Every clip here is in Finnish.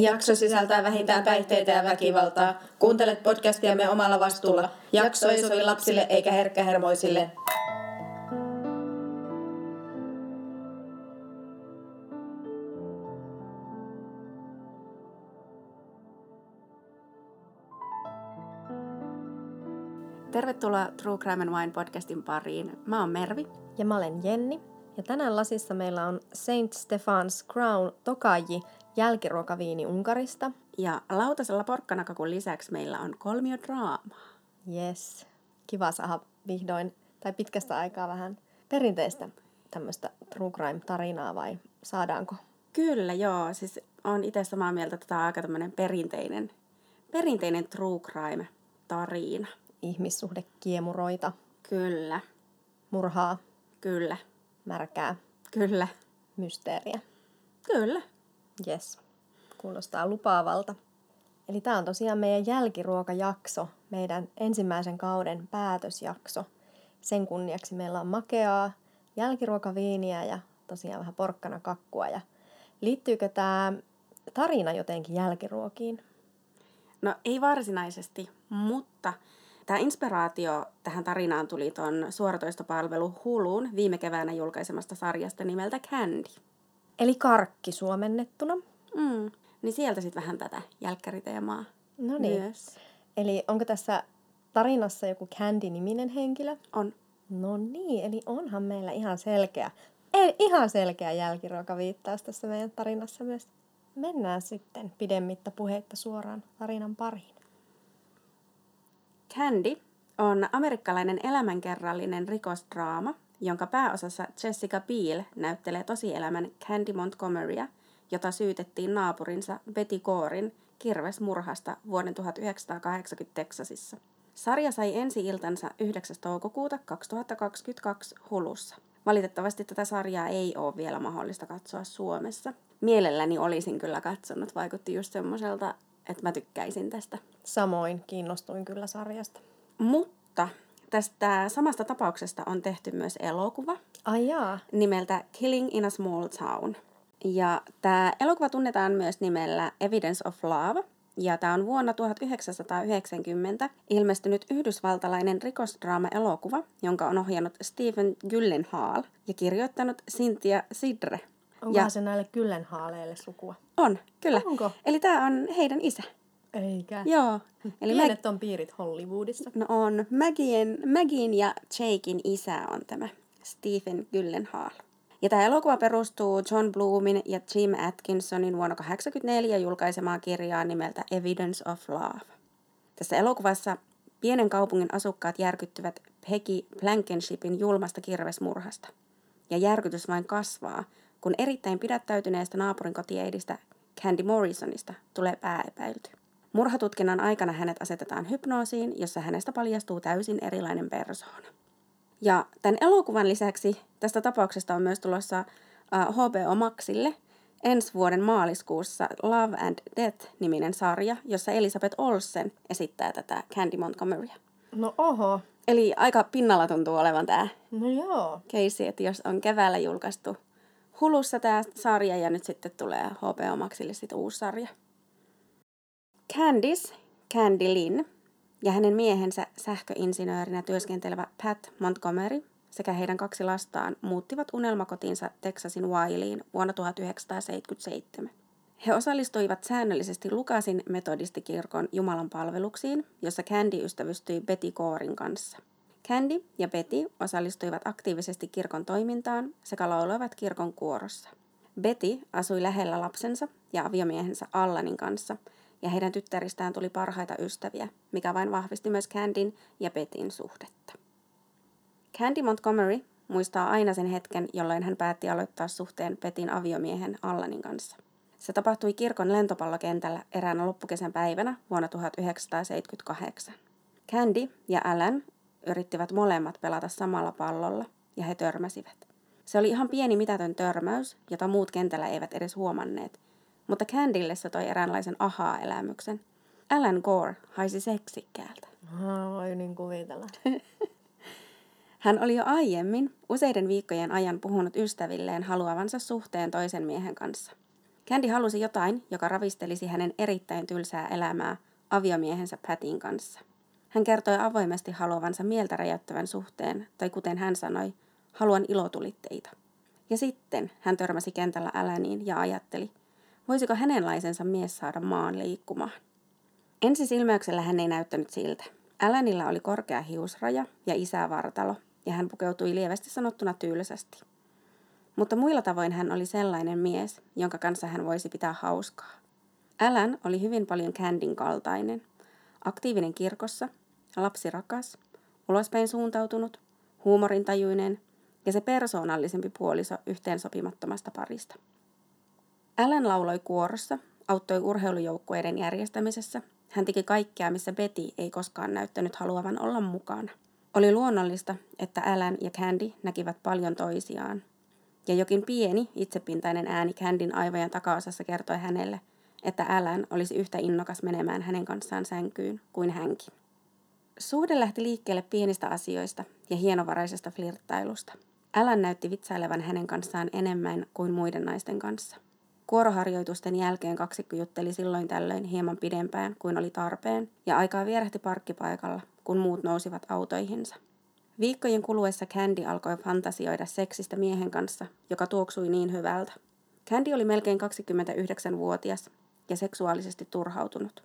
Jakso sisältää vähintään päihteitä ja väkivaltaa. Kuuntelet podcastiamme omalla vastuulla. Jakso ei sovi lapsille eikä herkkähermoisille. Tervetuloa True Crime and Wine podcastin pariin. Mä oon Mervi. Ja mä olen Jenni. Ja tänään lasissa meillä on Saint Stefan's Crown Tokaji jälkiruokaviini Unkarista. Ja lautasella porkkanakakun lisäksi meillä on kolmiodraamaa. Yes. Kiva saada vihdoin, tai pitkästä aikaa vähän perinteistä tämmöistä true crime-tarinaa vai saadaanko? Kyllä, joo. Siis on itse samaa mieltä, että tämä on aika tämmöinen perinteinen, perinteinen true crime-tarina. Ihmissuhdekiemuroita. Kyllä. Murhaa. Kyllä. Märkää. Kyllä. Mysteeriä. Kyllä. Yes. Kuulostaa lupaavalta. Eli tämä on tosiaan meidän jälkiruokajakso, meidän ensimmäisen kauden päätösjakso. Sen kunniaksi meillä on makeaa, jälkiruokaviiniä ja tosiaan vähän porkkana kakkua. Ja liittyykö tämä tarina jotenkin jälkiruokiin? No ei varsinaisesti, mutta tämä inspiraatio tähän tarinaan tuli tuon suoratoistopalvelu Huluun viime keväänä julkaisemasta sarjasta nimeltä Candy. Eli karkki suomennettuna. Mm. Niin sieltä sitten vähän tätä jälkkäriteemaa No niin. Eli onko tässä tarinassa joku Candy-niminen henkilö? On. No niin, eli onhan meillä ihan selkeä, ei, ihan selkeä jälkiruokaviittaus tässä meidän tarinassa myös. Mennään sitten pidemmittä puheitta suoraan tarinan pariin. Candy on amerikkalainen elämänkerrallinen rikosdraama, jonka pääosassa Jessica Biel näyttelee tosielämän Candy Montgomerya, jota syytettiin naapurinsa Betty Corin kirvesmurhasta vuoden 1980 Texasissa. Sarja sai ensi-iltansa 9. toukokuuta 2022 Hulussa. Valitettavasti tätä sarjaa ei ole vielä mahdollista katsoa Suomessa. Mielelläni olisin kyllä katsonut, vaikutti just semmoiselta, että mä tykkäisin tästä. Samoin kiinnostuin kyllä sarjasta. Mutta tästä samasta tapauksesta on tehty myös elokuva Ai jaa, nimeltä Killing in a Small Town. Ja tämä elokuva tunnetaan myös nimellä Evidence of Love. Ja tämä on vuonna 1990 ilmestynyt yhdysvaltalainen rikosdraama-elokuva, jonka on ohjannut Stephen Gyllenhaal ja kirjoittanut Cynthia Sidre. onkohan Ja- se näille kyllenhaaleille sukua? On, kyllä. Onko? Eli tämä on heidän isä. Eikä. Joo. Eli Mag- Pienet on piirit Hollywoodissa. no on Magien, Magin ja Jakein isä on tämä Stephen Gyllenhaal. Ja tämä elokuva perustuu John Bloomin ja Jim Atkinsonin vuonna 1984 julkaisemaan kirjaan nimeltä Evidence of Love. Tässä elokuvassa pienen kaupungin asukkaat järkyttyvät Peggy Blankenshipin julmasta kirvesmurhasta. Ja järkytys vain kasvaa, kun erittäin pidättäytyneestä naapurin kotiäidistä Candy Morrisonista tulee pääepäilty. Murhatutkinnan aikana hänet asetetaan hypnoosiin, jossa hänestä paljastuu täysin erilainen persoona. Ja tämän elokuvan lisäksi tästä tapauksesta on myös tulossa HBO Maxille ensi vuoden maaliskuussa Love and Death-niminen sarja, jossa Elisabeth Olsen esittää tätä Candy Montgomerya. No oho. Eli aika pinnalla tuntuu olevan tämä No joo. keissi, että jos on keväällä julkaistu Hulussa tämä sarja ja nyt sitten tulee HBO Maxille sitten uusi sarja. Candice, Candy Lynn ja hänen miehensä sähköinsinöörinä työskentelevä Pat Montgomery sekä heidän kaksi lastaan muuttivat unelmakotinsa Texasin Wileen vuonna 1977. He osallistuivat säännöllisesti Lukasin metodistikirkon Jumalan palveluksiin, jossa Candy ystävystyi Betty Corin kanssa. Candy ja Betty osallistuivat aktiivisesti kirkon toimintaan sekä lauloivat kirkon kuorossa. Betty asui lähellä lapsensa ja aviomiehensä Allanin kanssa, ja heidän tyttäristään tuli parhaita ystäviä, mikä vain vahvisti myös Candyn ja Bettyn suhdetta. Candy Montgomery muistaa aina sen hetken, jolloin hän päätti aloittaa suhteen Betin aviomiehen Allanin kanssa. Se tapahtui kirkon lentopallokentällä eräänä loppukesän päivänä vuonna 1978. Candy ja Alan yrittivät molemmat pelata samalla pallolla, ja he törmäsivät. Se oli ihan pieni mitätön törmäys, jota muut kentällä eivät edes huomanneet, mutta Candylle se toi eräänlaisen ahaa-elämyksen. Alan Gore haisi seksikkäältä. Ah, voi niin kuvitella. Hän oli jo aiemmin useiden viikkojen ajan puhunut ystävilleen haluavansa suhteen toisen miehen kanssa. Candy halusi jotain, joka ravistelisi hänen erittäin tylsää elämää aviomiehensä Patin kanssa. Hän kertoi avoimesti haluavansa mieltä räjäyttävän suhteen, tai kuten hän sanoi, haluan ilotulitteita. Ja sitten hän törmäsi kentällä Alaniin ja ajatteli, voisiko hänenlaisensa mies saada maan liikkumaan. Ensi silmäyksellä hän ei näyttänyt siltä. Alanilla oli korkea hiusraja ja isävartalo, ja hän pukeutui lievästi sanottuna tylsästi. Mutta muilla tavoin hän oli sellainen mies, jonka kanssa hän voisi pitää hauskaa. Alan oli hyvin paljon Candin kaltainen. Aktiivinen kirkossa, lapsirakas, ulospäin suuntautunut, huumorintajuinen ja se persoonallisempi puoliso yhteensopimattomasta parista. Alan lauloi kuorossa, auttoi urheilujoukkueiden järjestämisessä. Hän teki kaikkea, missä Betty ei koskaan näyttänyt haluavan olla mukana. Oli luonnollista, että Alan ja Candy näkivät paljon toisiaan. Ja jokin pieni, itsepintainen ääni Candyn aivojen takaosassa kertoi hänelle, että Alan olisi yhtä innokas menemään hänen kanssaan sänkyyn kuin hänkin. Suhde lähti liikkeelle pienistä asioista ja hienovaraisesta flirttailusta. Alan näytti vitsailevan hänen kanssaan enemmän kuin muiden naisten kanssa. Kuoroharjoitusten jälkeen kaksikko jutteli silloin tällöin hieman pidempään kuin oli tarpeen, ja aikaa vierähti parkkipaikalla, kun muut nousivat autoihinsa. Viikkojen kuluessa Candy alkoi fantasioida seksistä miehen kanssa, joka tuoksui niin hyvältä. Candy oli melkein 29-vuotias ja seksuaalisesti turhautunut.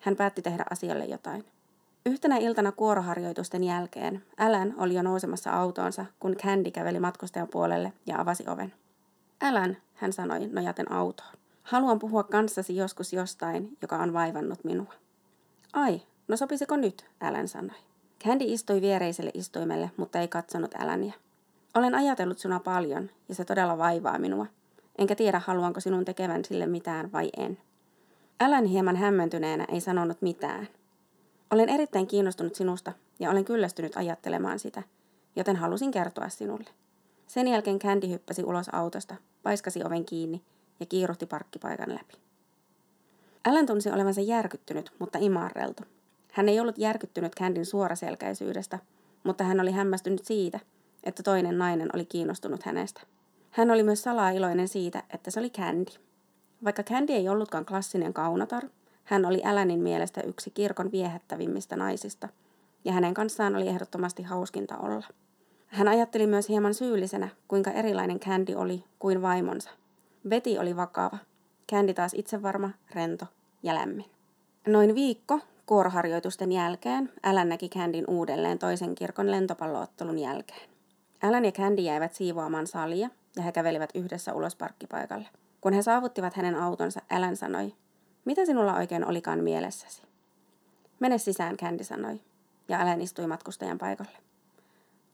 Hän päätti tehdä asialle jotain. Yhtenä iltana kuoroharjoitusten jälkeen Alan oli jo nousemassa autoonsa, kun Candy käveli matkustajan puolelle ja avasi oven. Alan, hän sanoi nojaten autoon. Haluan puhua kanssasi joskus jostain, joka on vaivannut minua. Ai, no sopisiko nyt, Alan sanoi. Candy istui viereiselle istuimelle, mutta ei katsonut Alania. Olen ajatellut sinua paljon, ja se todella vaivaa minua. Enkä tiedä, haluanko sinun tekevän sille mitään vai en. Alan hieman hämmentyneenä ei sanonut mitään. Olen erittäin kiinnostunut sinusta ja olen kyllästynyt ajattelemaan sitä, joten halusin kertoa sinulle. Sen jälkeen Candy hyppäsi ulos autosta, paiskasi oven kiinni ja kiiruhti parkkipaikan läpi. Alan tunsi olevansa järkyttynyt, mutta imarreltu. Hän ei ollut järkyttynyt Candyn suoraselkäisyydestä, mutta hän oli hämmästynyt siitä, että toinen nainen oli kiinnostunut hänestä. Hän oli myös salaa iloinen siitä, että se oli Candy. Vaikka Candy ei ollutkaan klassinen kaunotar, hän oli Alanin mielestä yksi kirkon viehättävimmistä naisista, ja hänen kanssaan oli ehdottomasti hauskinta olla. Hän ajatteli myös hieman syyllisenä, kuinka erilainen Candy oli kuin vaimonsa. Betty oli vakava, Candy taas itsevarma, rento ja lämmin. Noin viikko kuoroharjoitusten jälkeen Alan näki Candyn uudelleen toisen kirkon lentopalloottelun jälkeen. Alan ja Candy jäivät siivoamaan salia ja he kävelivät yhdessä ulos parkkipaikalle. Kun he saavuttivat hänen autonsa, Alan sanoi, mitä sinulla oikein olikaan mielessäsi? Mene sisään, Candy sanoi, ja Alan istui matkustajan paikalle.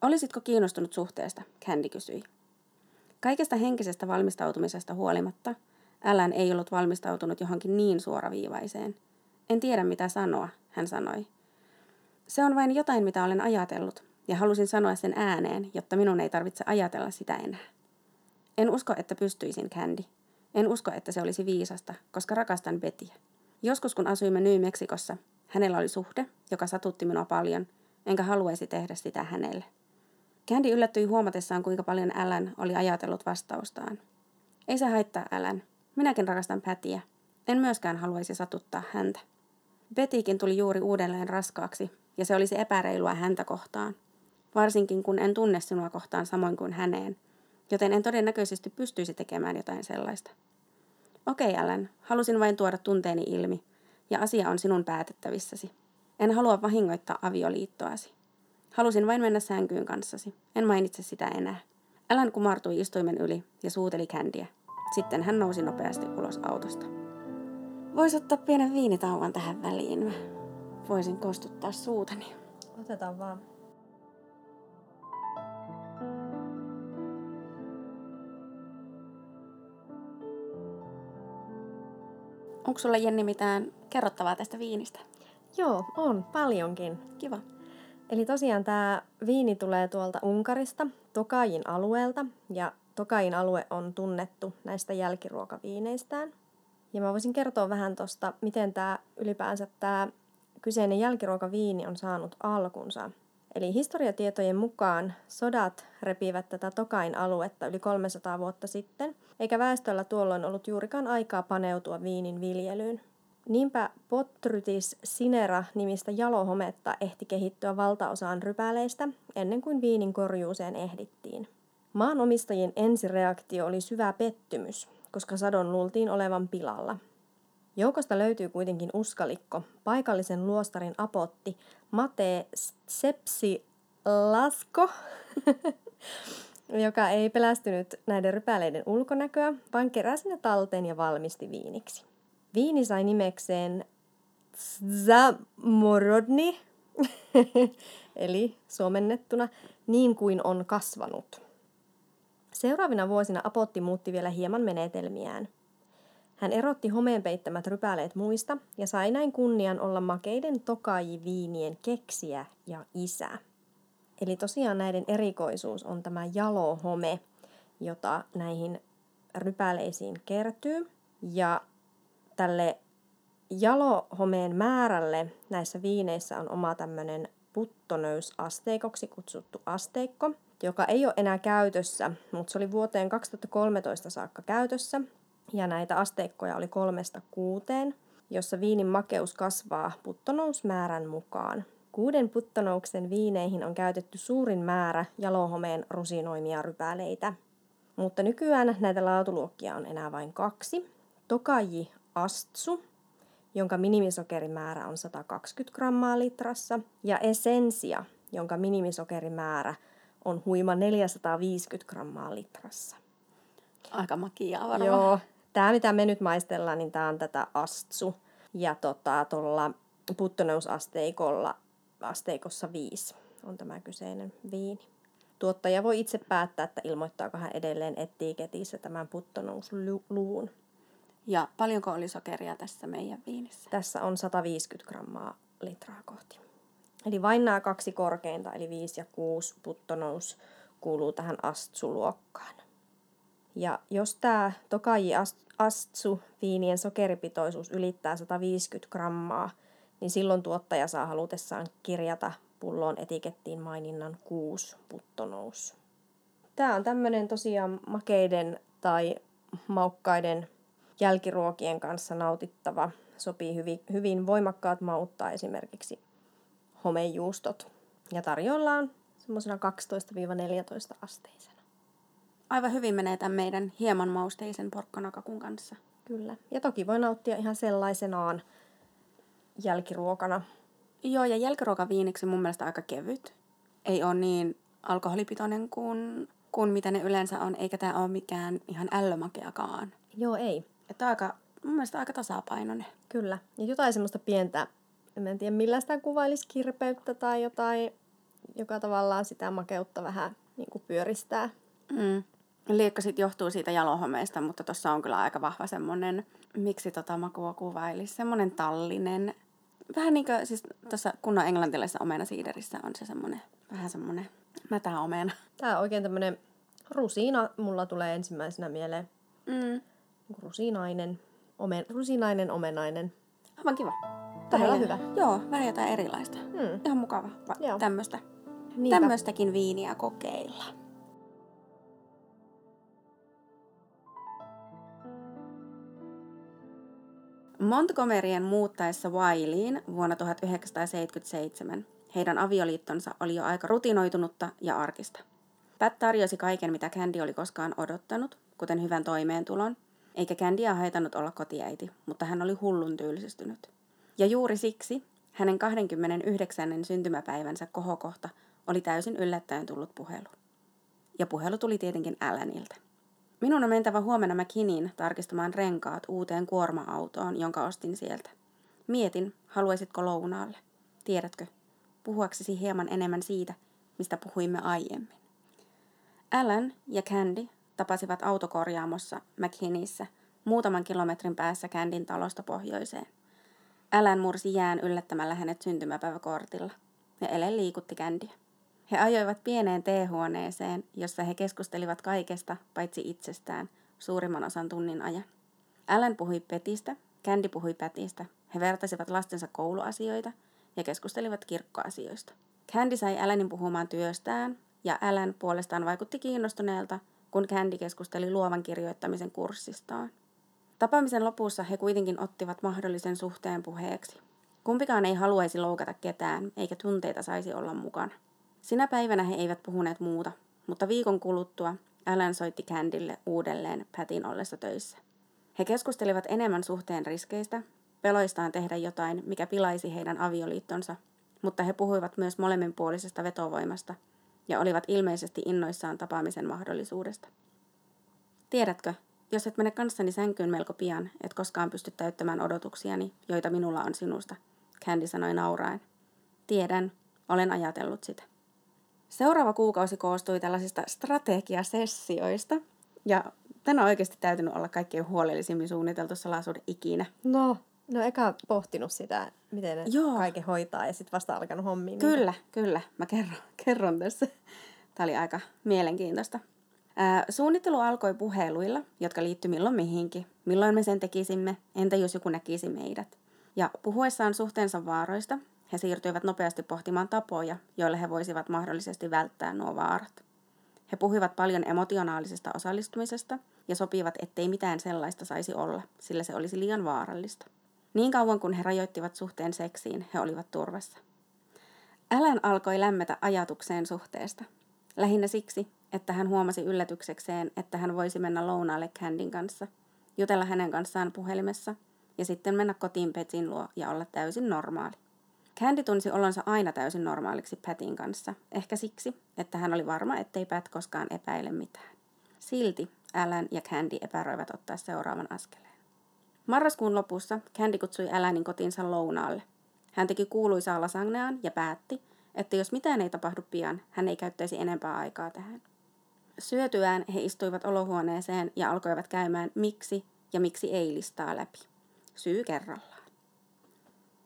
Olisitko kiinnostunut suhteesta, Candy kysyi. Kaikesta henkisestä valmistautumisesta huolimatta, Alan ei ollut valmistautunut johonkin niin suoraviivaiseen. En tiedä mitä sanoa, hän sanoi. Se on vain jotain, mitä olen ajatellut, ja halusin sanoa sen ääneen, jotta minun ei tarvitse ajatella sitä enää. En usko, että pystyisin, Candy. En usko, että se olisi viisasta, koska rakastan Bettyä. Joskus kun asuimme New Meksikossa, hänellä oli suhde, joka satutti minua paljon, enkä haluaisi tehdä sitä hänelle. Candy yllättyi huomatessaan, kuinka paljon Alan oli ajatellut vastaustaan. Ei se haittaa, Alan. Minäkin rakastan Pätiä. En myöskään haluaisi satuttaa häntä. Betikin tuli juuri uudelleen raskaaksi, ja se olisi epäreilua häntä kohtaan. Varsinkin kun en tunne sinua kohtaan samoin kuin häneen, joten en todennäköisesti pystyisi tekemään jotain sellaista. Okei, Alan, halusin vain tuoda tunteeni ilmi, ja asia on sinun päätettävissäsi. En halua vahingoittaa avioliittoasi. Halusin vain mennä sänkyyn kanssasi. En mainitse sitä enää. Alan kumartui istuimen yli ja suuteli kändiä. Sitten hän nousi nopeasti ulos autosta. Voisi ottaa pienen viinitauon tähän väliin. Mä voisin kostuttaa suutani. Otetaan vaan. Onko sulla Jenni mitään kerrottavaa tästä viinistä? Joo, on paljonkin. Kiva. Eli tosiaan tämä viini tulee tuolta Unkarista, Tokajin alueelta, ja Tokajin alue on tunnettu näistä jälkiruokaviineistään. Ja mä voisin kertoa vähän tuosta, miten tämä ylipäänsä tämä kyseinen jälkiruokaviini on saanut alkunsa. Eli historiatietojen mukaan sodat repivät tätä Tokain aluetta yli 300 vuotta sitten, eikä väestöllä tuolloin ollut juurikaan aikaa paneutua viinin viljelyyn. Niinpä Potrytis sinera nimistä jalohometta ehti kehittyä valtaosaan rypäleistä ennen kuin viinin korjuuseen ehdittiin. Maanomistajien ensireaktio oli syvä pettymys, koska sadon luultiin olevan pilalla. Joukosta löytyy kuitenkin uskalikko, paikallisen luostarin apotti Mate Sepsilasko, joka ei pelästynyt näiden rypäleiden ulkonäköä, vaan keräsi ne talteen ja valmisti viiniksi. Viini sai nimekseen Zamorodni, eli suomennettuna niin kuin on kasvanut. Seuraavina vuosina Apotti muutti vielä hieman menetelmiään. Hän erotti homeen peittämät rypäleet muista ja sai näin kunnian olla makeiden tokaji-viinien keksiä ja isä. Eli tosiaan näiden erikoisuus on tämä jalohome, jota näihin rypäleisiin kertyy. Ja tälle jalohomeen määrälle näissä viineissä on oma tämmöinen puttonöysasteikoksi kutsuttu asteikko, joka ei ole enää käytössä, mutta se oli vuoteen 2013 saakka käytössä. Ja näitä asteikkoja oli kolmesta kuuteen, jossa viinin makeus kasvaa puttonousmäärän mukaan. Kuuden puttonouksen viineihin on käytetty suurin määrä jalohomeen rusinoimia rypäleitä. Mutta nykyään näitä laatuluokkia on enää vain kaksi. Tokaji Astsu, jonka minimisokerimäärä on 120 grammaa litrassa, ja Essensia, jonka minimisokerimäärä on huima 450 grammaa litrassa. Aika makiaa varmaan. Joo, tämä mitä me nyt maistellaan, niin tämä on tätä Astsu. Ja tota, tuolla puttoneusasteikolla asteikossa 5 on tämä kyseinen viini. Tuottaja voi itse päättää, että ilmoittaako hän edelleen etiketissä tämän puttonousluvun. Ja paljonko oli sokeria tässä meidän viinissä? Tässä on 150 grammaa litraa kohti. Eli vain nämä kaksi korkeinta, eli 5 ja 6 puttonous, kuuluu tähän astsuluokkaan. Ja jos tämä Tokaji Astsu viinien sokeripitoisuus ylittää 150 grammaa, niin silloin tuottaja saa halutessaan kirjata pulloon etikettiin maininnan 6 puttonous. Tämä on tämmöinen tosiaan makeiden tai maukkaiden jälkiruokien kanssa nautittava. Sopii hyvin, hyvin voimakkaat mauttaa esimerkiksi homejuustot. Ja tarjolla on semmoisena 12-14 asteisena. Aivan hyvin menee tämän meidän hieman mausteisen porkkanakakun kanssa. Kyllä. Ja toki voi nauttia ihan sellaisenaan jälkiruokana. Joo, ja jälkiruokaviiniksi mun mielestä aika kevyt. Ei ole niin alkoholipitoinen kuin, kuin mitä ne yleensä on, eikä tämä ole mikään ihan ällömakeakaan. Joo, ei. Että aika, mun mielestä aika tasapainoinen. Kyllä. Ja jotain semmoista pientä, en tiedä millä sitä kuvailisi, kirpeyttä tai jotain, joka tavallaan sitä makeutta vähän niin kuin pyöristää. Mm. Liekka sitten johtuu siitä jalohomeesta, mutta tuossa on kyllä aika vahva semmoinen, miksi tota makua kuvailisi, semmoinen tallinen. Vähän niin kuin siis tuossa kunnon englantilaisessa omena-siiderissä on se semmoinen, vähän semmoinen mätä omena. Tää on oikein tämmöinen rusina, mulla tulee ensimmäisenä mieleen. Mm. Rusinainen, omen, rusinainen omenainen. Aivan kiva. Todella hyvä. Joo, vähän jotain erilaista. Hmm. Ihan mukava tämmöistä. Niinpä. Tämmöistäkin viiniä kokeilla. Montgomerien muuttaessa Wileyin vuonna 1977 heidän avioliittonsa oli jo aika rutinoitunutta ja arkista. Pat tarjosi kaiken, mitä Candy oli koskaan odottanut, kuten hyvän toimeentulon, eikä Candya haitannut olla kotiäiti, mutta hän oli hullun tylsistynyt. Ja juuri siksi hänen 29. syntymäpäivänsä kohokohta oli täysin yllättäen tullut puhelu. Ja puhelu tuli tietenkin Alanilta. Minun on mentävä huomenna McKinneyin tarkistamaan renkaat uuteen kuorma-autoon, jonka ostin sieltä. Mietin, haluaisitko lounaalle. Tiedätkö, puhuaksesi hieman enemmän siitä, mistä puhuimme aiemmin. Alan ja Candy tapasivat autokorjaamossa McKinneyssä muutaman kilometrin päässä Candyn talosta pohjoiseen. Alan mursi jään yllättämällä hänet syntymäpäiväkortilla ja Ele liikutti Candyä. He ajoivat pieneen teehuoneeseen, jossa he keskustelivat kaikesta paitsi itsestään suurimman osan tunnin ajan. Alan puhui Petistä, Candy puhui Pätistä. He vertasivat lastensa kouluasioita ja keskustelivat kirkkoasioista. Candy sai Alanin puhumaan työstään, ja Alan puolestaan vaikutti kiinnostuneelta, kun Candy keskusteli luovan kirjoittamisen kurssistaan. Tapaamisen lopussa he kuitenkin ottivat mahdollisen suhteen puheeksi. Kumpikaan ei haluaisi loukata ketään, eikä tunteita saisi olla mukana. Sinä päivänä he eivät puhuneet muuta, mutta viikon kuluttua Alan soitti Candylle uudelleen Patin ollessa töissä. He keskustelivat enemmän suhteen riskeistä, peloistaan tehdä jotain, mikä pilaisi heidän avioliittonsa, mutta he puhuivat myös molemminpuolisesta vetovoimasta ja olivat ilmeisesti innoissaan tapaamisen mahdollisuudesta. Tiedätkö, jos et mene kanssani sänkyyn melko pian, et koskaan pysty täyttämään odotuksiani, joita minulla on sinusta, Candy sanoi nauraen. Tiedän, olen ajatellut sitä. Seuraava kuukausi koostui tällaisista strategiasessioista, ja tänä on oikeasti täytynyt olla kaikkein huolellisimmin suunniteltu salaisuuden ikinä. No, no eka pohtinut sitä, miten ne Joo. kaiken hoitaa, ja sitten vasta alkanut hommiin. Kyllä, niitä. kyllä. Mä kerron, kerron tässä. Tämä oli aika mielenkiintoista. Ää, suunnittelu alkoi puheluilla, jotka liittyi milloin mihinkin. Milloin me sen tekisimme, entä jos joku näkisi meidät. Ja puhuessaan suhteensa vaaroista, he siirtyivät nopeasti pohtimaan tapoja, joilla he voisivat mahdollisesti välttää nuo vaarat. He puhuivat paljon emotionaalisesta osallistumisesta ja sopivat, ettei mitään sellaista saisi olla, sillä se olisi liian vaarallista. Niin kauan kun he rajoittivat suhteen seksiin, he olivat turvassa. Älän alkoi lämmetä ajatukseen suhteesta. Lähinnä siksi, että hän huomasi yllätyksekseen, että hän voisi mennä lounaalle Candin kanssa, jutella hänen kanssaan puhelimessa ja sitten mennä kotiin Petin luo ja olla täysin normaali. Candy tunsi olonsa aina täysin normaaliksi Patin kanssa, ehkä siksi, että hän oli varma, ettei Pat koskaan epäile mitään. Silti Alan ja Candy epäröivät ottaa seuraavan askeleen. Marraskuun lopussa Candy kutsui Alanin kotiinsa lounaalle. Hän teki kuuluisaa lasagneaan ja päätti, että jos mitään ei tapahdu pian, hän ei käyttäisi enempää aikaa tähän. Syötyään he istuivat olohuoneeseen ja alkoivat käymään miksi ja miksi ei listaa läpi. Syy kerrallaan.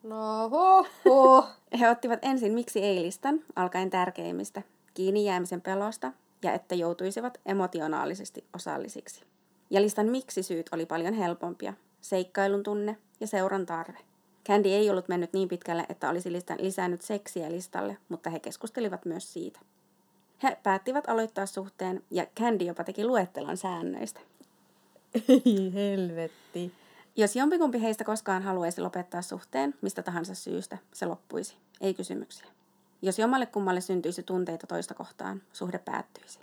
No ho, ho. He ottivat ensin miksi ei listan, alkaen tärkeimmistä, kiinni jäämisen pelosta ja että joutuisivat emotionaalisesti osallisiksi. Ja listan miksi syyt oli paljon helpompia, seikkailun tunne ja seuran tarve. Candy ei ollut mennyt niin pitkälle, että olisi lisännyt seksiä listalle, mutta he keskustelivat myös siitä. He päättivät aloittaa suhteen ja Candy jopa teki luettelon säännöistä. Ei helvetti. Jos jompikumpi heistä koskaan haluaisi lopettaa suhteen, mistä tahansa syystä, se loppuisi. Ei kysymyksiä. Jos jommalle kummalle syntyisi tunteita toista kohtaan, suhde päättyisi.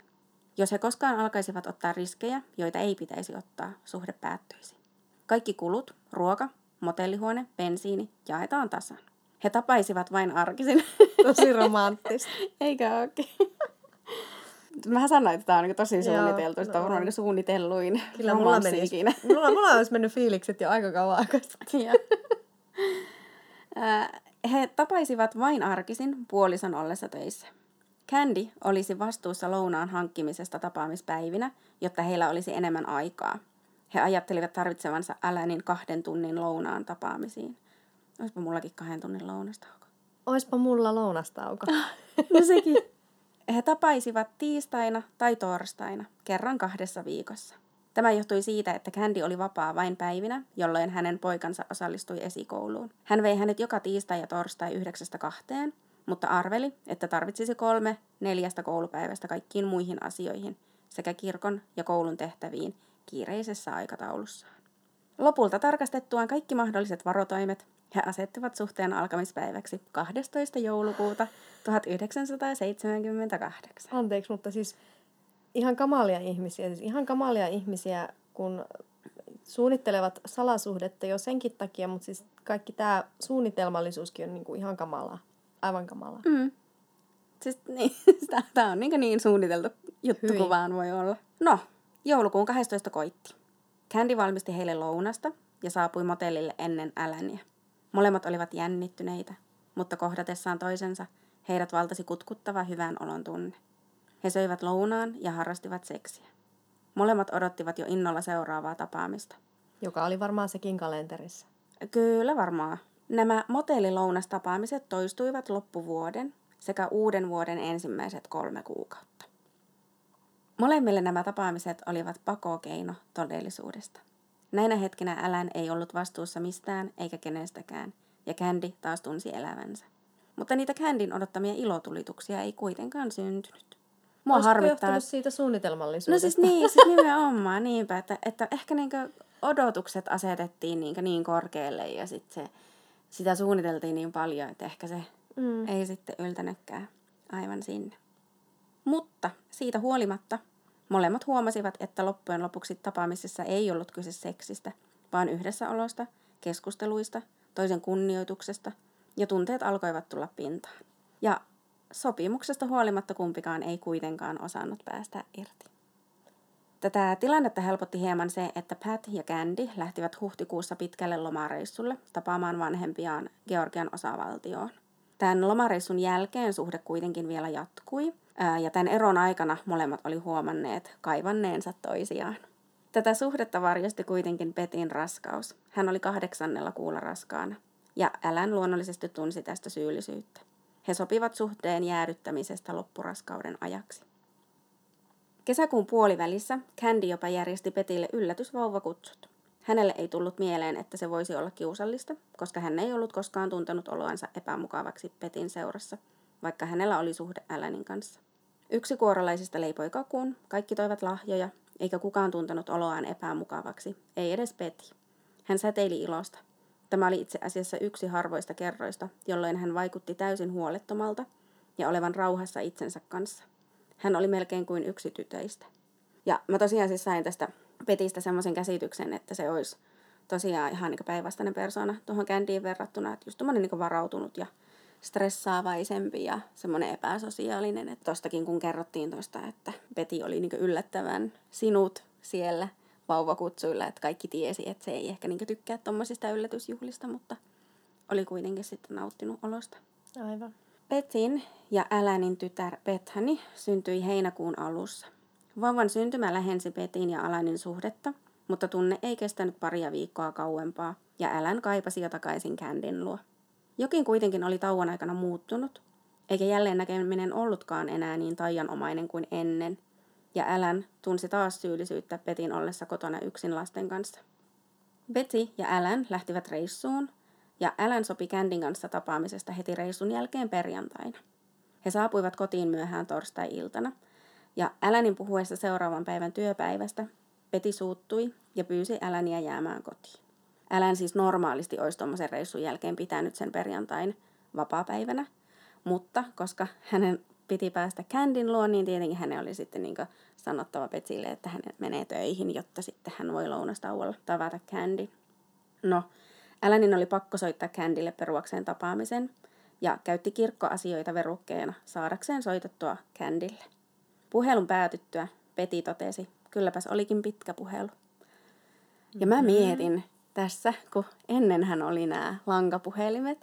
Jos he koskaan alkaisivat ottaa riskejä, joita ei pitäisi ottaa, suhde päättyisi. Kaikki kulut, ruoka, motellihuone, bensiini jaetaan tasan. He tapaisivat vain arkisin. Tosi romanttista. Eikä oikein. Mä sanoin, että tämä on niin tosi suunniteltu. Sitä on varmaan niin suunnitelluin Kyllä mulla, meni, mulla, mulla olisi mennyt fiilikset jo aika kauan aikaa He tapaisivat vain arkisin puolison ollessa töissä. Candy olisi vastuussa lounaan hankkimisesta tapaamispäivinä, jotta heillä olisi enemmän aikaa. He ajattelivat tarvitsevansa Alanin kahden tunnin lounaan tapaamisiin. Oispa mullakin kahden tunnin lounastauko. Oispa mulla lounastauko. no sekin. He tapaisivat tiistaina tai torstaina, kerran kahdessa viikossa. Tämä johtui siitä, että Candy oli vapaa vain päivinä, jolloin hänen poikansa osallistui esikouluun. Hän vei hänet joka tiistai ja torstai yhdeksästä kahteen, mutta arveli, että tarvitsisi kolme neljästä koulupäivästä kaikkiin muihin asioihin sekä kirkon ja koulun tehtäviin kiireisessä aikataulussaan. Lopulta tarkastettuaan kaikki mahdolliset varotoimet, he asettivat suhteen alkamispäiväksi 12. joulukuuta 1978. Anteeksi, mutta siis ihan kamalia ihmisiä, siis ihan kamalia ihmisiä, kun suunnittelevat salasuhdetta jo senkin takia, mutta siis kaikki tämä suunnitelmallisuuskin on niinku ihan kamalaa. Aivan kamalaa. Mm. Siis niin, tämä on niin, niin suunniteltu juttu kuin vaan voi olla. No, joulukuun 12 koitti. Candy valmisti heille lounasta ja saapui motellille ennen Alania. Molemmat olivat jännittyneitä, mutta kohdatessaan toisensa heidät valtasi kutkuttava hyvän olon tunne. He söivät lounaan ja harrastivat seksiä. Molemmat odottivat jo innolla seuraavaa tapaamista. Joka oli varmaan sekin kalenterissa. Kyllä varmaan. Nämä motellilounastapaamiset toistuivat loppuvuoden sekä uuden vuoden ensimmäiset kolme kuukautta. Molemmille nämä tapaamiset olivat pakokeino todellisuudesta. Näinä hetkinä Älän ei ollut vastuussa mistään eikä kenestäkään, ja Candy taas tunsi elävänsä. mutta niitä Candyn odottamia ilotulituksia ei kuitenkaan syntynyt. Mua Olisiko harmittaa. johtunut siitä suunnitelmallisuudesta? No siis niin, siis nimenomaan niinpä, että, että ehkä niinku odotukset asetettiin niinku niin korkealle ja sit se, sitä suunniteltiin niin paljon, että ehkä se Mm. ei sitten yltänytkään aivan sinne. Mutta siitä huolimatta molemmat huomasivat, että loppujen lopuksi tapaamisessa ei ollut kyse seksistä, vaan yhdessäolosta, keskusteluista, toisen kunnioituksesta ja tunteet alkoivat tulla pintaan. Ja sopimuksesta huolimatta kumpikaan ei kuitenkaan osannut päästä irti. Tätä tilannetta helpotti hieman se, että Pat ja Candy lähtivät huhtikuussa pitkälle lomareissulle tapaamaan vanhempiaan Georgian osavaltioon. Tämän lomareissun jälkeen suhde kuitenkin vielä jatkui, ja tämän eron aikana molemmat oli huomanneet kaivanneensa toisiaan. Tätä suhdetta varjosti kuitenkin Petin raskaus. Hän oli kahdeksannella kuulla raskaana, ja Älän luonnollisesti tunsi tästä syyllisyyttä. He sopivat suhteen jäädyttämisestä loppuraskauden ajaksi. Kesäkuun puolivälissä Candy jopa järjesti Petille yllätysvauvakutsut. Hänelle ei tullut mieleen, että se voisi olla kiusallista, koska hän ei ollut koskaan tuntenut oloansa epämukavaksi Petin seurassa, vaikka hänellä oli suhde Alanin kanssa. Yksi kuorolaisista leipoi kakuun, kaikki toivat lahjoja, eikä kukaan tuntenut oloaan epämukavaksi, ei edes Peti. Hän säteili ilosta. Tämä oli itse asiassa yksi harvoista kerroista, jolloin hän vaikutti täysin huolettomalta ja olevan rauhassa itsensä kanssa. Hän oli melkein kuin yksi tytöistä. Ja mä tosiaan siis sain tästä Petistä semmoisen käsityksen, että se olisi tosiaan ihan niin päinvastainen persona tuohon Candyin verrattuna, että just tommonen niin varautunut ja stressaavaisempi ja semmoinen epäsosiaalinen. Että tostakin kun kerrottiin tuosta, että Peti oli niin yllättävän sinut siellä vauvakutsuilla, että kaikki tiesi, että se ei ehkä niin tykkää tuommoisista yllätysjuhlista, mutta oli kuitenkin sitten nauttinut olosta. Aivan. Petin ja Alanin tytär Bethany syntyi heinäkuun alussa. Vauvan syntymä lähensi Petin ja Alanin suhdetta, mutta tunne ei kestänyt paria viikkoa kauempaa, ja Alan kaipasi jo takaisin Candyn luo. Jokin kuitenkin oli tauon aikana muuttunut, eikä jälleen näkeminen ollutkaan enää niin taianomainen kuin ennen, ja Alan tunsi taas syyllisyyttä Petin ollessa kotona yksin lasten kanssa. Betty ja Alan lähtivät reissuun, ja Alan sopi Candyn kanssa tapaamisesta heti reissun jälkeen perjantaina. He saapuivat kotiin myöhään torstai-iltana, ja Alanin puhuessa seuraavan päivän työpäivästä Peti suuttui ja pyysi Alania jäämään kotiin. Alan siis normaalisti olisi tuommoisen reissun jälkeen pitänyt sen perjantain vapaapäivänä, mutta koska hänen piti päästä Candyn luo, niin tietenkin hänen oli sitten niin sanottava Petille, että hän menee töihin, jotta sitten hän voi lounastauolla tavata Candy. No, Alanin oli pakko soittaa Candylle peruakseen tapaamisen ja käytti kirkkoasioita verukkeena saadakseen soitettua Candylle. Puhelun päätyttyä Peti totesi, kylläpäs olikin pitkä puhelu. Ja mä mietin tässä, kun ennenhän oli nämä lankapuhelimet,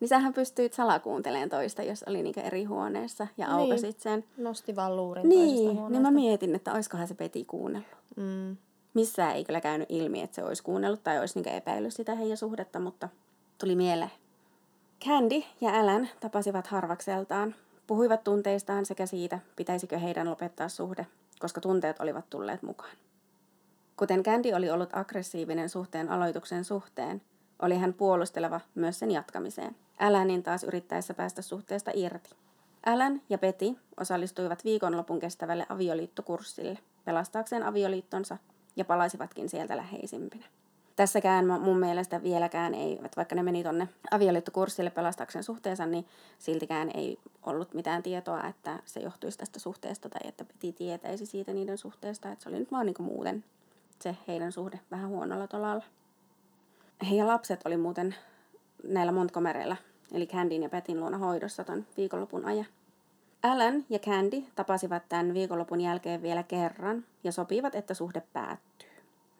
niin sähän pystyit salakuuntelemaan toista, jos oli niinku eri huoneessa ja Niin. aukasit sen. Nosti vaan luurin toisesta Niin, niin mä mietin, että oiskohan se Peti kuunnellut. Mm. Missään ei kyllä käynyt ilmi, että se olisi kuunnellut tai olisi niinku epäillyt sitä heidän suhdetta, mutta tuli mieleen. Candy ja Alan tapasivat harvakseltaan, puhuivat tunteistaan sekä siitä, pitäisikö heidän lopettaa suhde, koska tunteet olivat tulleet mukaan. Kuten Candy oli ollut aggressiivinen suhteen aloituksen suhteen, oli hän puolusteleva myös sen jatkamiseen. Alanin taas yrittäessä päästä suhteesta irti. Alan ja Betty osallistuivat viikonlopun kestävälle avioliittokurssille pelastaakseen avioliittonsa ja palaisivatkin sieltä läheisimpinä. Tässäkään mu- mun mielestä vieläkään ei, että vaikka ne meni tonne avioliittokurssille pelastaakseen suhteensa, niin siltikään ei ollut mitään tietoa, että se johtuisi tästä suhteesta tai että Peti tietäisi siitä niiden suhteesta. Että se oli nyt vaan niinku muuten se heidän suhde vähän huonolla tolalla. Heidän lapset oli muuten näillä Montgomeryilla, eli Candyn ja Petin luona hoidossa ton viikonlopun ajan. Alan ja Candy tapasivat tämän viikonlopun jälkeen vielä kerran ja sopivat, että suhde päättyy.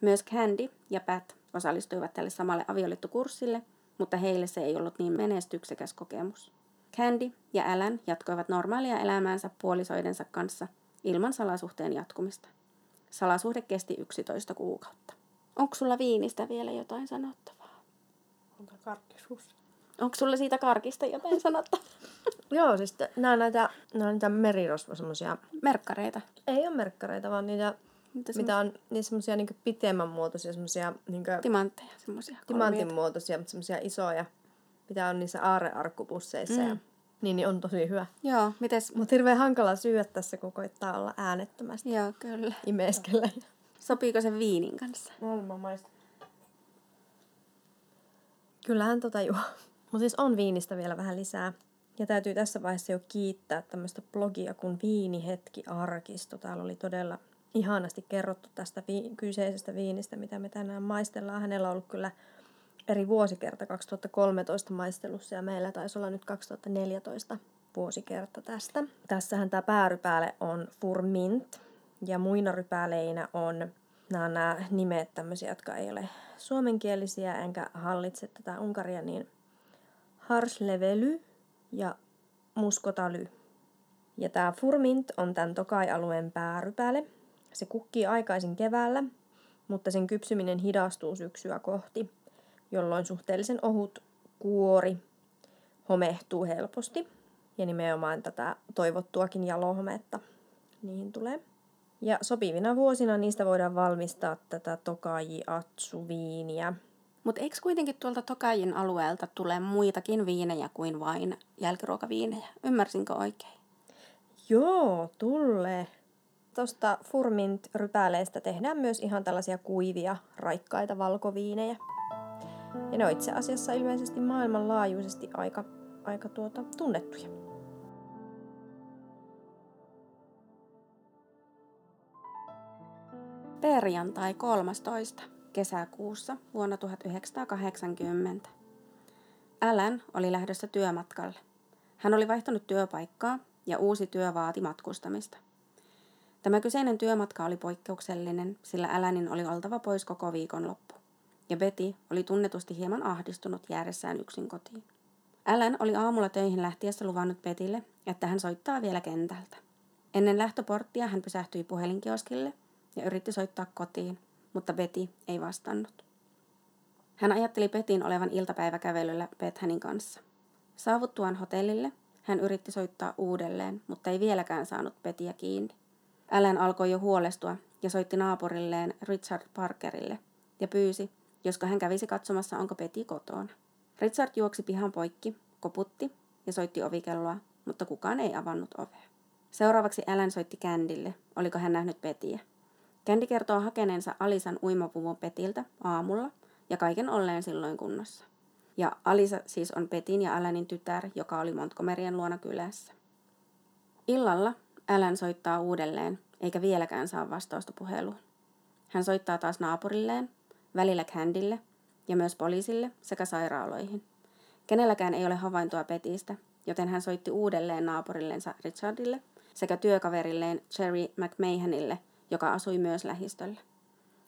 Myös Candy ja Pat osallistuivat tälle samalle avioliittokurssille, mutta heille se ei ollut niin menestyksekäs kokemus. Candy ja Alan jatkoivat normaalia elämäänsä puolisoidensa kanssa ilman salasuhteen jatkumista. Salasuhde kesti 11 kuukautta. Onko sulla viinistä vielä jotain sanottavaa? Onko karkkisuus? Onko sulla siitä karkista jotain sanottavaa? Joo, siis t- nää on näitä, nää on niitä merirosvo semmosia, Merkkareita. ei ole merkkareita, vaan niitä, Mitä mitä on niin semmosia niinku pitemmän muotoisia, semmosia niinku Timantteja, semmoisia. timantin muotoisia, mutta semmosia isoja, mitä on niissä aarrearkkupusseissa. Mm. Ja Niin, niin on tosi hyvä. Joo, mites? Mutta hirveän hankala syödä tässä, kun koittaa olla äänettömästi. Joo, kyllä. Imeskellä. Sopiiko se viinin kanssa? No, mä maistan. Kyllähän tota juo. Mutta siis on viinistä vielä vähän lisää. Ja täytyy tässä vaiheessa jo kiittää tämmöistä blogia kuin Viinihetki Arkisto. Täällä oli todella ihanasti kerrottu tästä vi- kyseisestä viinistä, mitä me tänään maistellaan. Hänellä on ollut kyllä eri vuosikerta 2013 maistelussa ja meillä taisi olla nyt 2014 vuosikerta tästä. Tässähän tämä päärypääle on Furmint ja muina rypääleinä on nämä, nämä nimet tämmöisiä, jotka ei ole suomenkielisiä enkä hallitse tätä Unkaria, niin Harslevely ja Muskotaly. Ja tämä Furmint on tämän Tokai-alueen päärypäle. Se kukkii aikaisin keväällä, mutta sen kypsyminen hidastuu syksyä kohti, jolloin suhteellisen ohut kuori homehtuu helposti. Ja nimenomaan tätä toivottuakin jalohometta niihin tulee. Ja sopivina vuosina niistä voidaan valmistaa tätä Tokaji Atsu-viiniä. Mutta eikö kuitenkin tuolta Tokajin alueelta tule muitakin viinejä kuin vain jälkiruokaviinejä? Ymmärsinkö oikein? Joo, tulee. Tuosta Furmint-rypäleistä tehdään myös ihan tällaisia kuivia, raikkaita valkoviinejä. Ja ne on itse asiassa ilmeisesti maailmanlaajuisesti aika, aika tuota, tunnettuja. Perjantai 13. kesäkuussa vuonna 1980. Alan oli lähdössä työmatkalle. Hän oli vaihtanut työpaikkaa ja uusi työ vaati matkustamista. Tämä kyseinen työmatka oli poikkeuksellinen, sillä Alanin oli oltava pois koko viikonloppu. Ja Betty oli tunnetusti hieman ahdistunut jäädessään yksin kotiin. Alan oli aamulla töihin lähtiessä luvannut Petille, että hän soittaa vielä kentältä. Ennen lähtöporttia hän pysähtyi puhelinkioskille ja yritti soittaa kotiin, mutta Betty ei vastannut. Hän ajatteli Petin olevan iltapäiväkävelyllä Bethanin kanssa. Saavuttuaan hotellille hän yritti soittaa uudelleen, mutta ei vieläkään saanut Petiä kiinni. Alan alkoi jo huolestua ja soitti naapurilleen Richard Parkerille ja pyysi, josko hän kävisi katsomassa, onko Peti kotona. Richard juoksi pihan poikki, koputti ja soitti ovikelloa, mutta kukaan ei avannut ovea. Seuraavaksi Alan soitti Kändille, oliko hän nähnyt Petiä. Kändi kertoo hakeneensa Alisan uimapuvun Petiltä aamulla ja kaiken olleen silloin kunnossa. Ja Alisa siis on Petin ja Alanin tytär, joka oli Montgomerien luona kylässä. Illalla Alan soittaa uudelleen, eikä vieläkään saa vastausta puheluun. Hän soittaa taas naapurilleen, välillä Candille ja myös poliisille sekä sairaaloihin. Kenelläkään ei ole havaintoa Petistä, joten hän soitti uudelleen naapurillensa Richardille sekä työkaverilleen Cherry McMahonille, joka asui myös lähistöllä.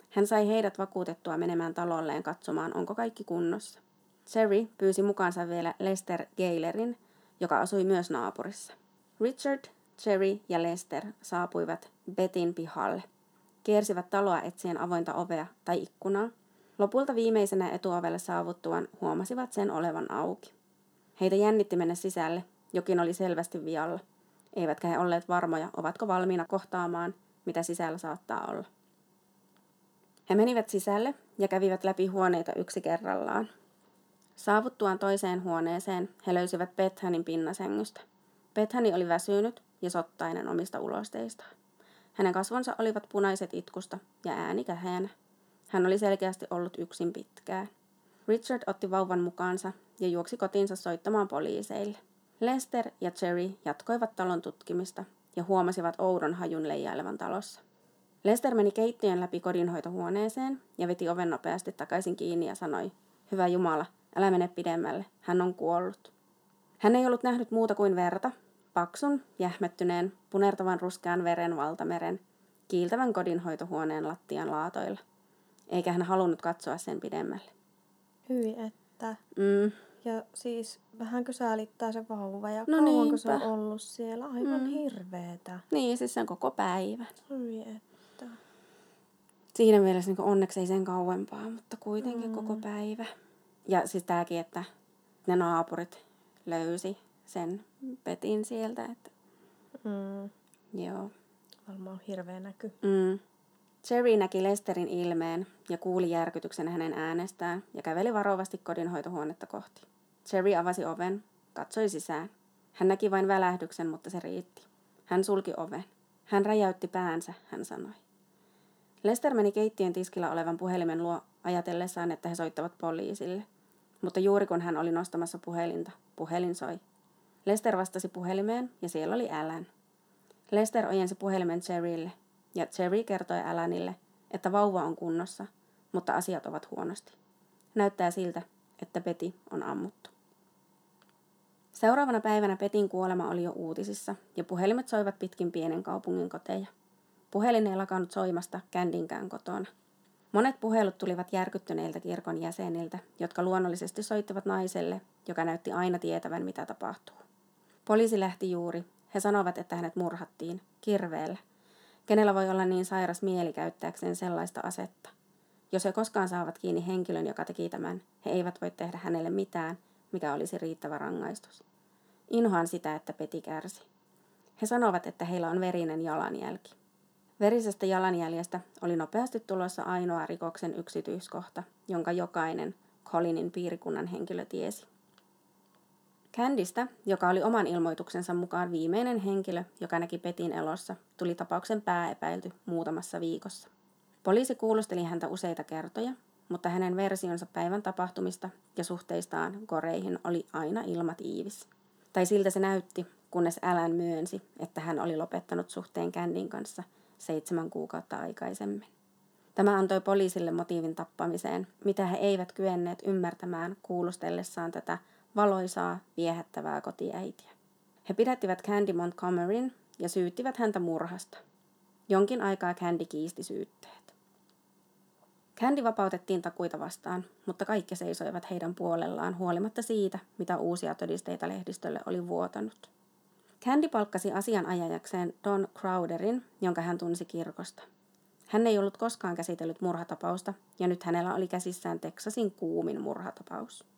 Hän sai heidät vakuutettua menemään talolleen katsomaan, onko kaikki kunnossa. Cherry pyysi mukaansa vielä Lester Gaylerin, joka asui myös naapurissa. Richard, Cherry ja Lester saapuivat Betin pihalle. Kiersivät taloa etsien avointa ovea tai ikkunaa. Lopulta viimeisenä etuovelle saavuttuaan huomasivat sen olevan auki. Heitä jännitti mennä sisälle, jokin oli selvästi vialla. Eivätkä he olleet varmoja, ovatko valmiina kohtaamaan, mitä sisällä saattaa olla. He menivät sisälle ja kävivät läpi huoneita yksi kerrallaan. Saavuttuaan toiseen huoneeseen he löysivät Bethanin pinnasängystä. Bethani oli väsynyt ja sottainen omista ulosteistaan. Hänen kasvonsa olivat punaiset itkusta ja ääni käheänä. Hän oli selkeästi ollut yksin pitkään. Richard otti vauvan mukaansa ja juoksi kotiinsa soittamaan poliiseille. Lester ja Cherry jatkoivat talon tutkimista ja huomasivat oudon hajun leijailevan talossa. Lester meni keittiön läpi kodinhoitohuoneeseen ja veti oven nopeasti takaisin kiinni ja sanoi, Hyvä Jumala, älä mene pidemmälle, hän on kuollut. Hän ei ollut nähnyt muuta kuin verta, paksun, jähmettyneen, punertavan ruskean veren valtameren, kiiltävän kodinhoitohuoneen lattian laatoilla. Eikä hän halunnut katsoa sen pidemmälle. Hyi että. Mm, Ja siis vähänkö säälittää se vauva ja No kauanko se on ollut siellä? Aivan Mm. hirveetä. niin, siis sen koko päivän. Hyi että. Siinä mielessä niin onneksi ei sen kauempaa, mutta kuitenkin Mm. koko päivä. Ja siis tämäkin, että ne naapurit löysi sen petin sieltä, että Mm. joo. Varmaan hirveä näky. Mm. Cherry näki Lesterin ilmeen ja kuuli järkytyksen hänen äänestään ja käveli varovasti kodinhoitohuonetta kohti. Cherry avasi oven, katsoi sisään. Hän näki vain välähdyksen, mutta se riitti. Hän sulki oven. Hän räjäytti päänsä, hän sanoi. Lester meni keittiön tiskillä olevan puhelimen luo ajatellessaan, että he soittavat poliisille. Mutta juuri kun hän oli nostamassa puhelinta, puhelin soi. Lester vastasi puhelimeen ja siellä oli Alan. Lester ojensi puhelimen Cherrylle ja Cherry kertoi Alanille, että vauva on kunnossa, mutta asiat ovat huonosti. Näyttää siltä, että Peti on ammuttu. Seuraavana päivänä Petin kuolema oli jo uutisissa ja puhelimet soivat pitkin pienen kaupungin koteja. Puhelin ei lakannut soimasta kändinkään kotona. Monet puhelut tulivat järkyttyneiltä kirkon jäseniltä, jotka luonnollisesti soittivat naiselle, joka näytti aina tietävän, mitä tapahtuu. Poliisi lähti juuri. He sanovat, että hänet murhattiin, kirveellä. Kenellä voi olla niin sairas mieli käyttääkseen sellaista asetta? Jos he koskaan saavat kiinni henkilön, joka teki tämän, he eivät voi tehdä hänelle mitään, mikä olisi riittävä rangaistus. Inhoan sitä, että Peti kärsi. He sanovat, että heillä on verinen jalanjälki. Verisestä jalanjäljestä oli nopeasti tulossa ainoa rikoksen yksityiskohta, jonka jokainen Collinin piirikunnan henkilö tiesi. Kändistä, joka oli oman ilmoituksensa mukaan viimeinen henkilö, joka näki Petin elossa, tuli tapauksen pääepäilty muutamassa viikossa. Poliisi kuulusteli häntä useita kertoja, mutta hänen versionsa päivän tapahtumista ja suhteistaan koreihin oli aina ilmatiivis. Tai siltä se näytti, kunnes Alan myönsi, että hän oli lopettanut suhteen Kändin kanssa seitsemän kuukautta aikaisemmin. Tämä antoi poliisille motiivin tappamiseen, mitä he eivät kyenneet ymmärtämään kuulustellessaan tätä valoisaa, viehättävää kotiäitiä. He pidättivät Candy Montgomeryn ja syyttivät häntä murhasta. Jonkin aikaa Candy kiisti syytteet. Candy vapautettiin takuita vastaan, mutta kaikki seisoivat heidän puolellaan huolimatta siitä, mitä uusia todisteita lehdistölle oli vuotanut. Candy palkkasi asianajajakseen Don Crowderin, jonka hän tunsi kirkosta. Hän ei ollut koskaan käsitellyt murhatapausta, ja nyt hänellä oli käsissään Texasin kuumin murhatapaus.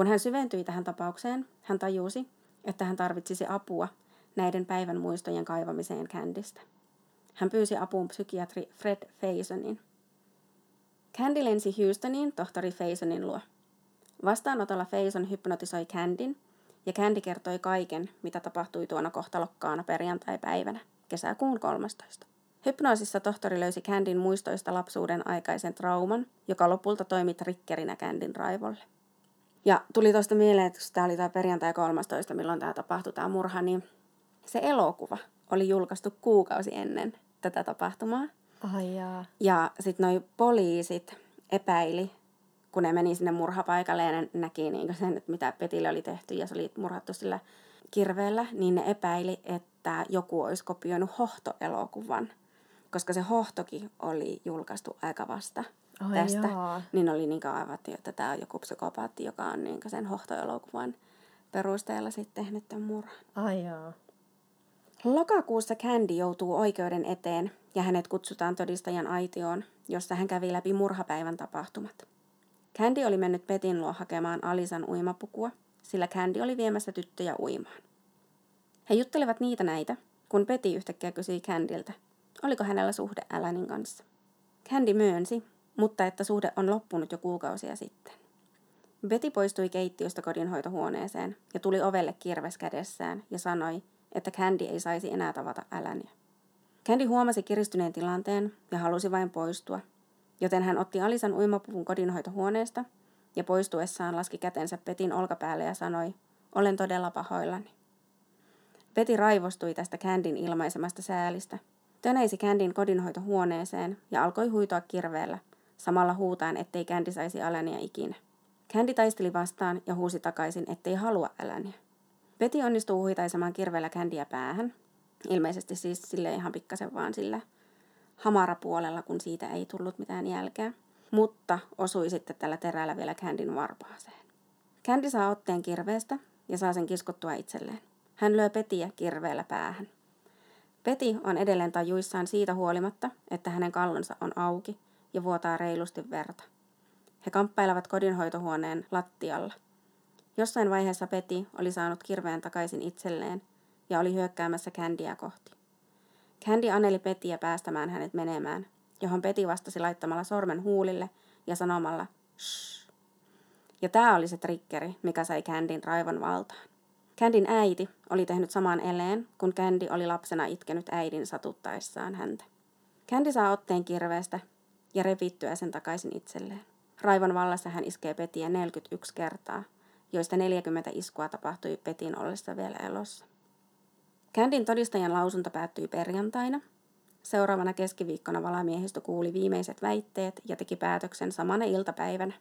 Kun hän syventyi tähän tapaukseen, hän tajusi, että hän tarvitsisi apua näiden päivän muistojen kaivamiseen Candystä. Hän pyysi apuun psykiatri Fred Fasonin. Candy lensi Houstoniin tohtori Fasonin luo. Vastaanotolla Fason hypnotisoi Candyn, ja Candy kertoi kaiken, mitä tapahtui tuona kohtalokkaana perjantai-päivänä, kesäkuun 13. Hypnoosissa tohtori löysi Candyn muistoista lapsuuden aikaisen trauman, joka lopulta toimi trikkerinä Candyn raivolle. Ja tuli tuosta mieleen, että kun tämä oli tämä perjantai 13, milloin tämä tapahtui, tämä murha, niin se elokuva oli julkaistu kuukausi ennen tätä tapahtumaa. Ai jaa. Ja sitten noi poliisit epäili, kun ne meni sinne murhapaikalle ja ne näki niin sen, että mitä Petille oli tehty ja se oli murhattu sillä kirveellä, niin ne epäili, että joku olisi kopioinut hohtoelokuvan, koska se hohtokin oli julkaistu aika vasta Ai tästä, jaa. niin oli niin kaivattu, että tämä on joku psykopaatti, joka on niin sen hohtoelokuvan perusteella sitten tehnyt tämän murhan. Ai jaa. Lokakuussa Candy joutuu oikeuden eteen ja hänet kutsutaan todistajan aitioon, jossa hän kävi läpi murhapäivän tapahtumat. Candy oli mennyt Petin luo hakemaan Alisan uimapukua, sillä Candy oli viemässä tyttöjä uimaan. He juttelevat niitä näitä, kun Peti yhtäkkiä kysyi Candyltä, oliko hänellä suhde Alanin kanssa. Candy myönsi, mutta että suhde on loppunut jo kuukausia sitten. Betty poistui keittiöstä kodinhoitohuoneeseen ja tuli ovelle kirves kädessään ja sanoi, että Candy ei saisi enää tavata Alania. Candy huomasi kiristyneen tilanteen ja halusi vain poistua, joten hän otti Alisan uimapuvun kodinhoitohuoneesta ja poistuessaan laski kätensä Petin olkapäälle ja sanoi, olen todella pahoillani. Peti raivostui tästä Candyn ilmaisemasta säälistä, töneisi Candyn kodinhoitohuoneeseen ja alkoi huitoa kirveellä, samalla huutaen, ettei Candy saisi Alania ikinä. Candy taisteli vastaan ja huusi takaisin, ettei halua Alania. Peti onnistuu huitaisemaan kirveellä Candyä päähän, ilmeisesti siis sille ihan pikkasen vaan sillä hamarapuolella, kun siitä ei tullut mitään jälkeä, mutta osui sitten tällä terällä vielä Candyn varpaaseen. Candy saa otteen kirveestä ja saa sen kiskottua itselleen. Hän lyö Petiä kirveellä päähän. Peti on edelleen tajuissaan siitä huolimatta, että hänen kallonsa on auki ja vuotaa reilusti verta. He kamppailevat kodinhoitohuoneen lattialla. Jossain vaiheessa Peti oli saanut kirveen takaisin itselleen ja oli hyökkäämässä Candyä kohti. Candy aneli Petiä päästämään hänet menemään, johon Peti vastasi laittamalla sormen huulille ja sanomalla Shh. Ja tämä oli se trikkeri, mikä sai Candyn raivon valtaan. Candyn äiti oli tehnyt saman eleen, kun Candy oli lapsena itkenyt äidin satuttaessaan häntä. Candy saa otteen kirveestä ja revittyä sen takaisin itselleen. Raivon vallassa hän iskee Petiä 41 kertaa, joista 40 iskua tapahtui Petin ollessa vielä elossa. Candyn todistajan lausunto päättyi perjantaina. Seuraavana keskiviikkona valamiehistö kuuli viimeiset väitteet ja teki päätöksen samana iltapäivänä.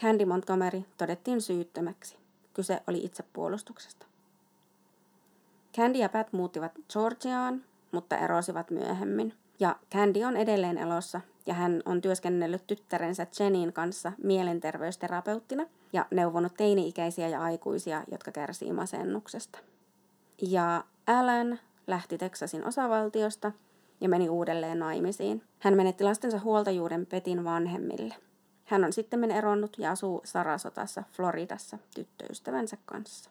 Candy Montgomery todettiin syyttömäksi. Kyse oli itsepuolustuksesta. Candy ja Pat muuttivat Georgiaan, mutta erosivat myöhemmin. Ja Candy on edelleen elossa ja hän on työskennellyt tyttärensä Jenin kanssa mielenterveysterapeuttina ja neuvonut teini-ikäisiä ja aikuisia, jotka kärsii masennuksesta. Ja Alan lähti Texasin osavaltiosta ja meni uudelleen naimisiin. Hän menetti lastensa huoltajuuden Petin vanhemmille. Hän on sitten eronnut ja asuu Sarasotassa, Floridassa, tyttöystävänsä kanssa.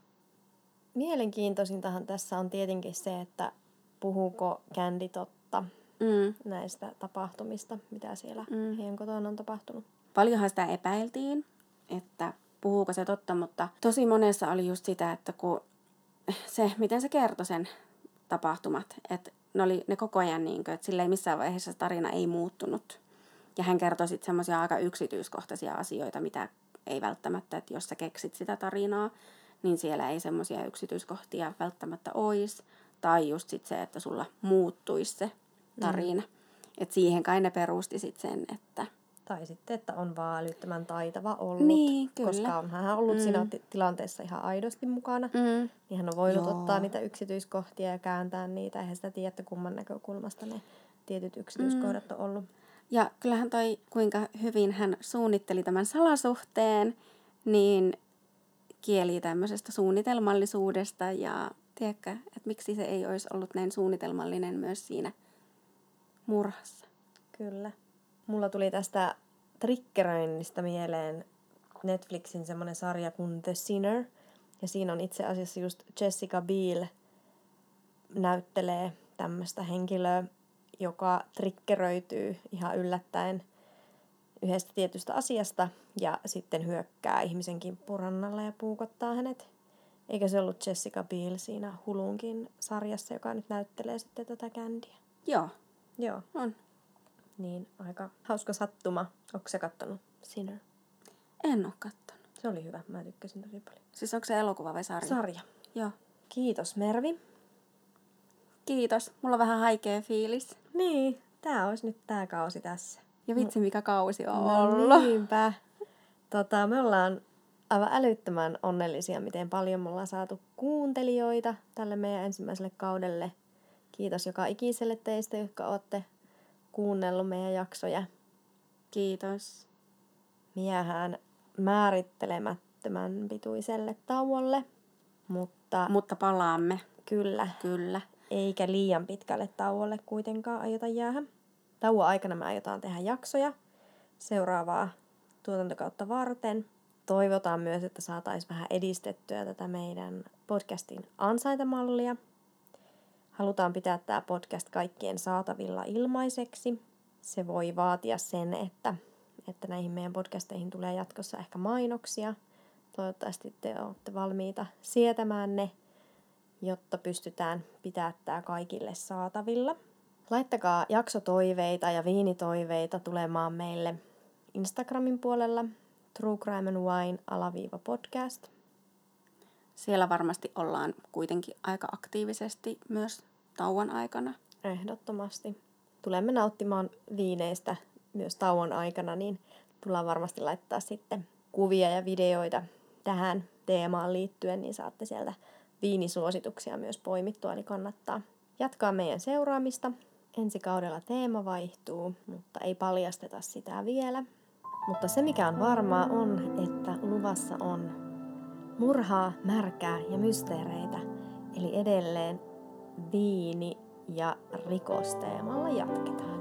Mielenkiintoisintahan tässä on tietenkin se, että puhuuko Candy totta Mm. näistä tapahtumista, mitä siellä mm. heidän kotona on tapahtunut. Paljonhan sitä epäiltiin, että puhuuko se totta, mutta tosi monessa oli just sitä, että kun se, miten se kertoi sen tapahtumat, että ne oli ne koko ajan niin kuin, että sillä ei missään vaiheessa tarina ei muuttunut. Ja hän kertoi sitten semmoisia aika yksityiskohtaisia asioita, mitä ei välttämättä, että jos sä keksit sitä tarinaa, niin siellä ei semmoisia yksityiskohtia välttämättä olisi. Tai just sit se, että sulla muuttuisi se tarina. Mm. Et siihen kai ne perusti sit sen, että... Tai sitten, että on vaan älyttömän taitava ollut. Niin, kyllä. Koska on hän ollut mm. siinä tilanteessa ihan aidosti mukana. Mm. Niin hän on voinut Joo. ottaa niitä yksityiskohtia ja kääntää niitä. Eihän sitä tiedä, että kumman näkökulmasta ne tietyt yksityiskohdat mm. on ollut. Ja kyllähän toi, kuinka hyvin hän suunnitteli tämän salasuhteen, niin kieli tämmöisestä suunnitelmallisuudesta ja tiedätkö, että miksi se ei olisi ollut näin suunnitelmallinen myös siinä murhassa. Kyllä. Mulla tuli tästä triggeröinnistä mieleen Netflixin semmoinen sarja kuin The Sinner. Ja siinä on itse asiassa just Jessica Biel näyttelee tämmöistä henkilöä, joka triggeröityy ihan yllättäen yhdestä tietystä asiasta ja sitten hyökkää ihmisen kimppurannalla ja puukottaa hänet. Eikä se ollut Jessica Biel siinä Hulunkin sarjassa, joka nyt näyttelee sitten tätä kändiä? Joo. Joo. On. Niin, aika hauska sattuma. Onko se kattonut Sinner? En ole kattonut. Se oli hyvä. Mä tykkäsin tosi paljon. Siis onko se elokuva vai sarja? Sarja. Joo. Kiitos Mervi. Kiitos. Mulla on vähän haikea fiilis. Niin, tää olisi nyt tää kausi tässä. Ja vitsi, mikä kausi on no ollut. niinpä. Tota, me ollaan aivan älyttömän onnellisia, miten paljon me ollaan saatu kuuntelijoita tälle meidän ensimmäiselle kaudelle. Kiitos joka ikiselle teistä, jotka olette kuunnellut meidän jaksoja. Kiitos. Miehän määrittelemättömän pituiselle tauolle, mutta Mutta palaamme. kyllä, Kyllä. eikä liian pitkälle tauolle kuitenkaan aiota jäädä. Tauon aikana me aiotaan tehdä jaksoja seuraavaa tuotantokautta varten. Toivotaan myös, että saataisiin vähän edistettyä tätä meidän podcastin ansaintamallia. Halutaan pitää tämä podcast kaikkien saatavilla ilmaiseksi. Se voi vaatia sen, että, että näihin meidän podcasteihin tulee jatkossa ehkä mainoksia. Toivottavasti te olette valmiita sietämään ne, jotta pystytään pitämään tämä kaikille saatavilla. Laittakaa jaksotoiveita ja viinitoiveita tulemaan meille Instagramin puolella True Crime and Wine alaviiva podcast. Siellä varmasti ollaan kuitenkin aika aktiivisesti myös tauon aikana. Ehdottomasti. Tulemme nauttimaan viineistä myös tauon aikana, niin tullaan varmasti laittaa sitten kuvia ja videoita tähän teemaan liittyen, niin saatte sieltä viinisuosituksia myös poimittua, eli kannattaa jatkaa meidän seuraamista. Ensi kaudella teema vaihtuu, mutta ei paljasteta sitä vielä. Mutta se mikä on varmaa on, että luvassa on murhaa, märkää ja mysteereitä. Eli edelleen viini ja rikosteemalla jatketaan.